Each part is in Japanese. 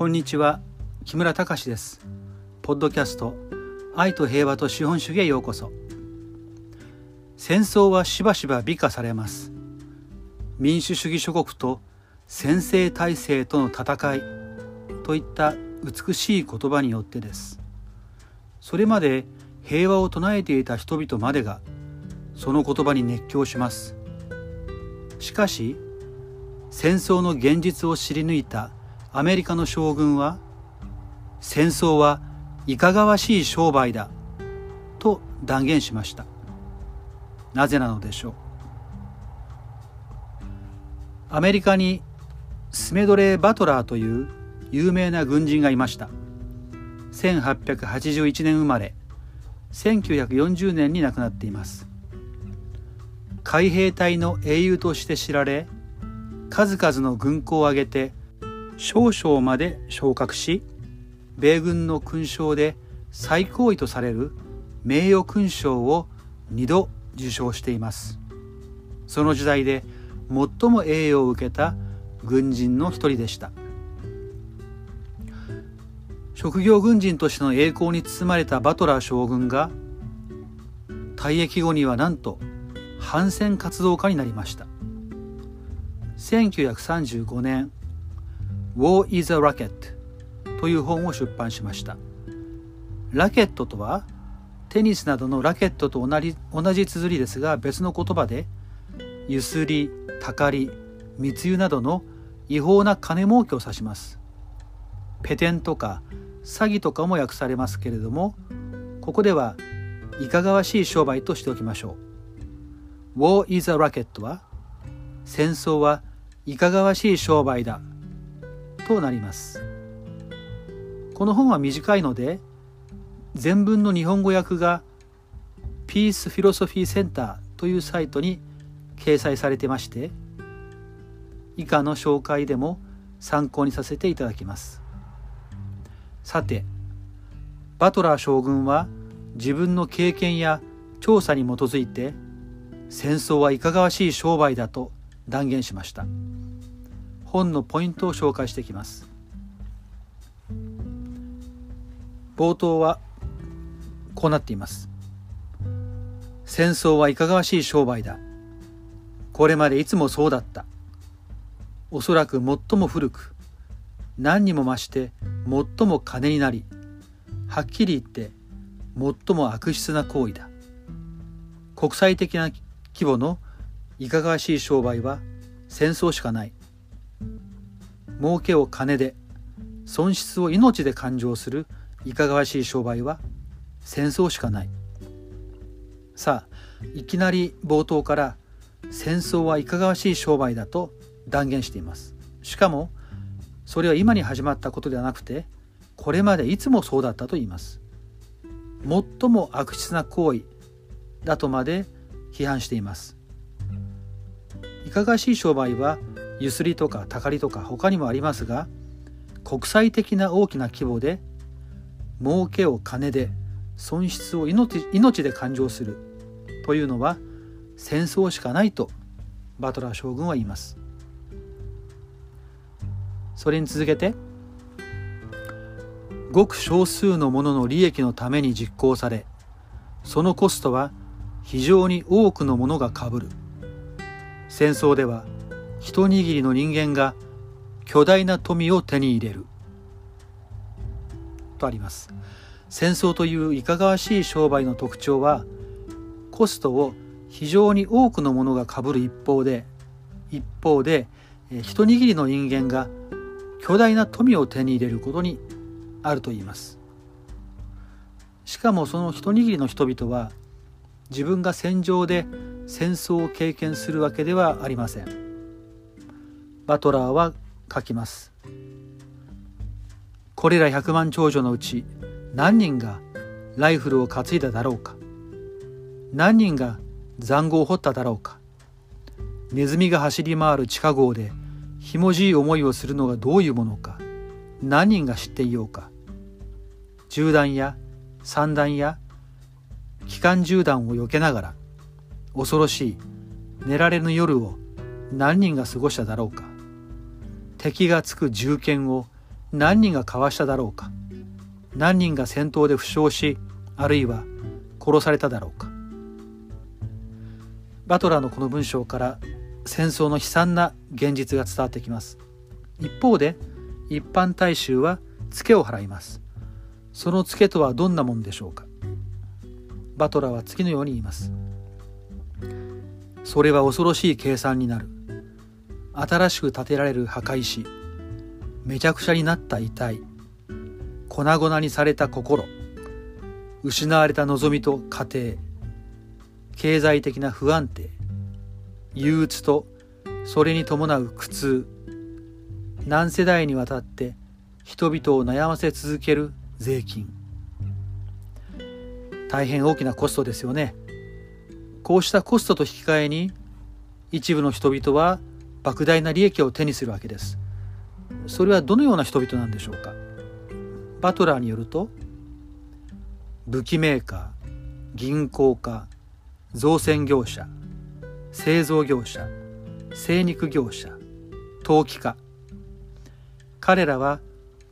こんにちは。木村隆です。ポッドキャスト愛と平和と資本主義へようこそ。戦争はしばしば美化されます。民主主義諸国と先制体制との戦いといった美しい言葉によってです。それまで平和を唱えていた人々までがその言葉に熱狂します。しかし戦争の現実を知り抜いたアメリカの将軍は戦争はいかがわしい商売だと断言しました。なぜなのでしょう。アメリカにスメドレー・バトラーという有名な軍人がいました。1881年生まれ1940年に亡くなっています。海兵隊の英雄として知られ数々の軍港を挙げて少将まで昇格し米軍の勲章で最高位とされる名誉勲章を2度受章しています。その時代で最も栄誉を受けた軍人の一人でした。職業軍人としての栄光に包まれたバトラー将軍が退役後にはなんと反戦活動家になりました。1935年 War is a Racket という本を出版しました。ラケットとはテニスなどのラケットと同じ同じ綴りですが別の言葉でゆすり、たかり、密輸などの違法な金儲けを指します。ペテンとか詐欺とかも訳されますけれどもここではいかがわしい商売としておきましょう。War is a racket は戦争はいかがわしい商売だ。となります。この本は短いので全文の日本語訳がピースフィロソフィーセンターというサイトに掲載されてまして以下の紹介でも参考にさせていただきます。さてバトラー将軍は自分の経験や調査に基づいて戦争はいかがわしい商売だと断言しました。本のポイントを紹介していきます。冒頭はこうなっています。戦争はいかがわしい商売だ。これまでいつもそうだった。おそらく最も古く何にも増して最も金になりはっきり言って最も悪質な行為だ。国際的な規模のいかがわしい商売は戦争しかない。儲けを金で損失を命で勘定するいかがわしい商売は戦争しかない。さあいきなり冒頭から戦争はいかがわしい商売だと断言しています。しかもそれは今に始まったことではなくてこれまでいつもそうだったと言います。最も悪質な行為だとまで批判しています。いかがわしい商売はゆすりとかたかりとか他にもありますが国際的な大きな規模で儲けを金で損失を命命で勘定するというのは戦争しかないとバトラー将軍は言います。それに続けてごく少数の者の利益のために実行されそのコストは非常に多くのものがかぶる。戦争では一握りの人間が巨大な富を手に入れる。とあります。戦争といういかがわしい商売の特徴はコストを非常に多くのものがかぶる一方で一方で一握りの人間が巨大な富を手に入れることにあると言います。しかもその一握りの人々は自分が戦場で戦争を経験するわけではありません。バトラーは書きます。これら100万長女のうち何人がライフルを担いだだろうか。何人が塹壕を掘っただろうか。ネズミが走り回る地下壕でひもじい思いをするのがどういうものか。何人が知っていようか。銃弾や散弾や機関銃弾を避けながら恐ろしい寝られぬ夜を何人が過ごしただろうか。敵がつく銃剣を何人が交わしただろうか。何人が戦闘で負傷しあるいは殺されただろうか。バトラーのこの文章から戦争の悲惨な現実が伝わってきます。一方で一般大衆はツケを払います。そのツケとはどんなもんでしょうか。バトラーは次のように言います。それは恐ろしい計算になる。新しく建てられる墓石。めちゃくちゃになった遺体。粉々にされた心。失われた望みと家庭経済的な不安定。憂鬱とそれに伴う苦痛。何世代にわたって人々を悩ませ続ける税金。大変大きなコストですよね。こうしたコストと引き換えに一部の人々は莫大な利益を手にするわけです。それはどのような人々なんでしょうか？バトラーによると武器メーカー銀行家造船業者製造業者精肉業者陶器家。彼らは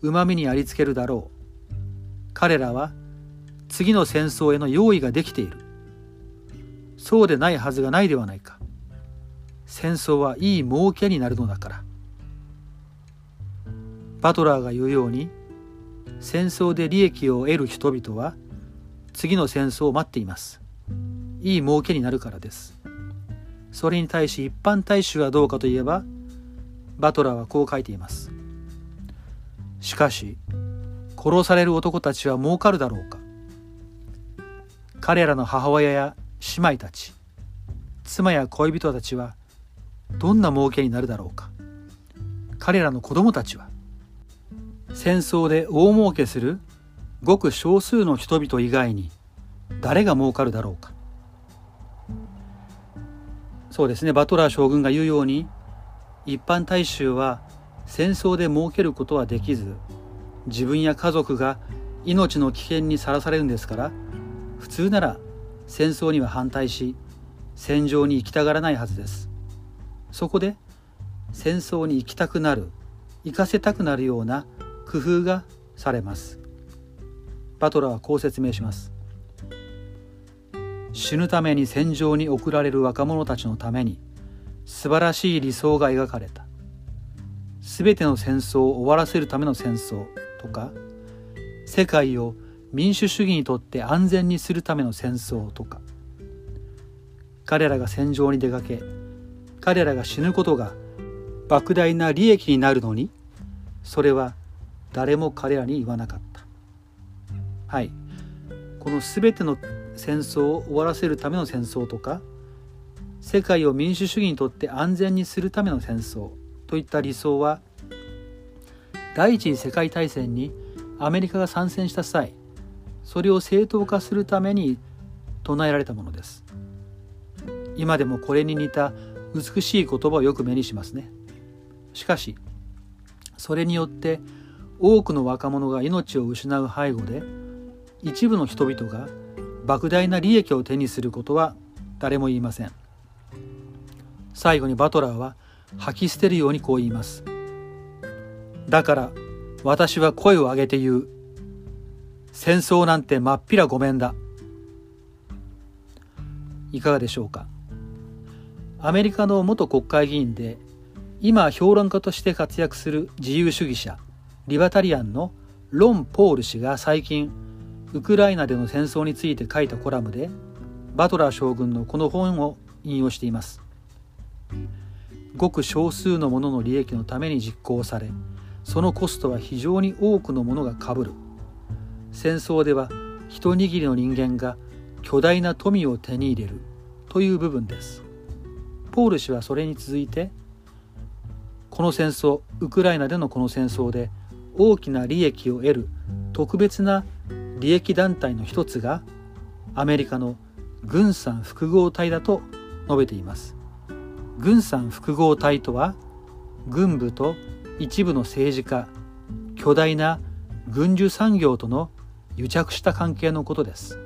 うまみにありつけるだろう。彼らは次の戦争への用意ができている。そうでないはずがないではないか。戦争はいい儲けになるのだから。バトラーが言うように戦争で利益を得る人々は次の戦争を待っています。いい儲けになるからです。それに対し一般大衆はどうかといえばバトラーはこう書いています。しかし殺される男たちは儲かるだろうか。彼らの母親や姉妹たち妻や恋人たちはどんな儲けになるだろうか。彼らの子供たちは戦争で大儲けするごく少数の人々以外に誰が儲かるだろうか。そうですね。バトラー将軍が言うように一般大衆は戦争で儲けることはできず自分や家族が命の危険にさらされるんですから普通なら戦争には反対し戦場に行きたがらないはずです。そこで戦争に行きたくなる行かせたくなるような工夫がされます。バトラーはこう説明します。死ぬために戦場に送られる若者たちのために素晴らしい理想が描かれた。全ての戦争を終わらせるための戦争とか世界を民主主義にとって安全にするための戦争とか彼らが戦場に出かけ彼らが死ぬことが莫大な利益になるのにそれは誰も彼らに言わなかった。はい。この全ての戦争を終わらせるための戦争とか世界を民主主義にとって安全にするための戦争といった理想は第一次世界大戦にアメリカが参戦した際それを正当化するために唱えられたものです。今でもこれに似た美しい言葉をよく目にしますね。しかしそれによって多くの若者が命を失う背後で一部の人々が莫大な利益を手にすることは誰も言いません。最後にバトラーは吐き捨てるようにこう言います。だから私は声を上げて言う。戦争なんてまっぴらごめんだ。いかがでしょうか？アメリカの元国会議員で今評論家として活躍する自由主義者リバタリアンのロン・ポール氏が最近ウクライナでの戦争について書いたコラムでバトラー将軍のこの本を引用しています。ごく少数の者の利益のために実行されそのコストは非常に多くのものがかぶる。戦争では一握りの人間が巨大な富を手に入れるという部分です。ポール氏はそれに続いてこの戦争ウクライナでのこの戦争で大きな利益を得る特別な利益団体の一つがアメリカの軍産複合体だと述べています。軍産複合体とは軍部と一部の政治家巨大な軍需産業との癒着した関係のことです。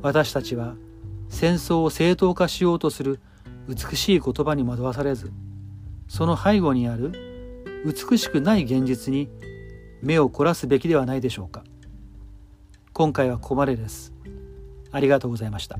私たちは戦争を正当化しようとする美しい言葉に惑わされずその背後にある美しくない現実に目を凝らすべきではないでしょうか。今回はここまでです。ありがとうございました。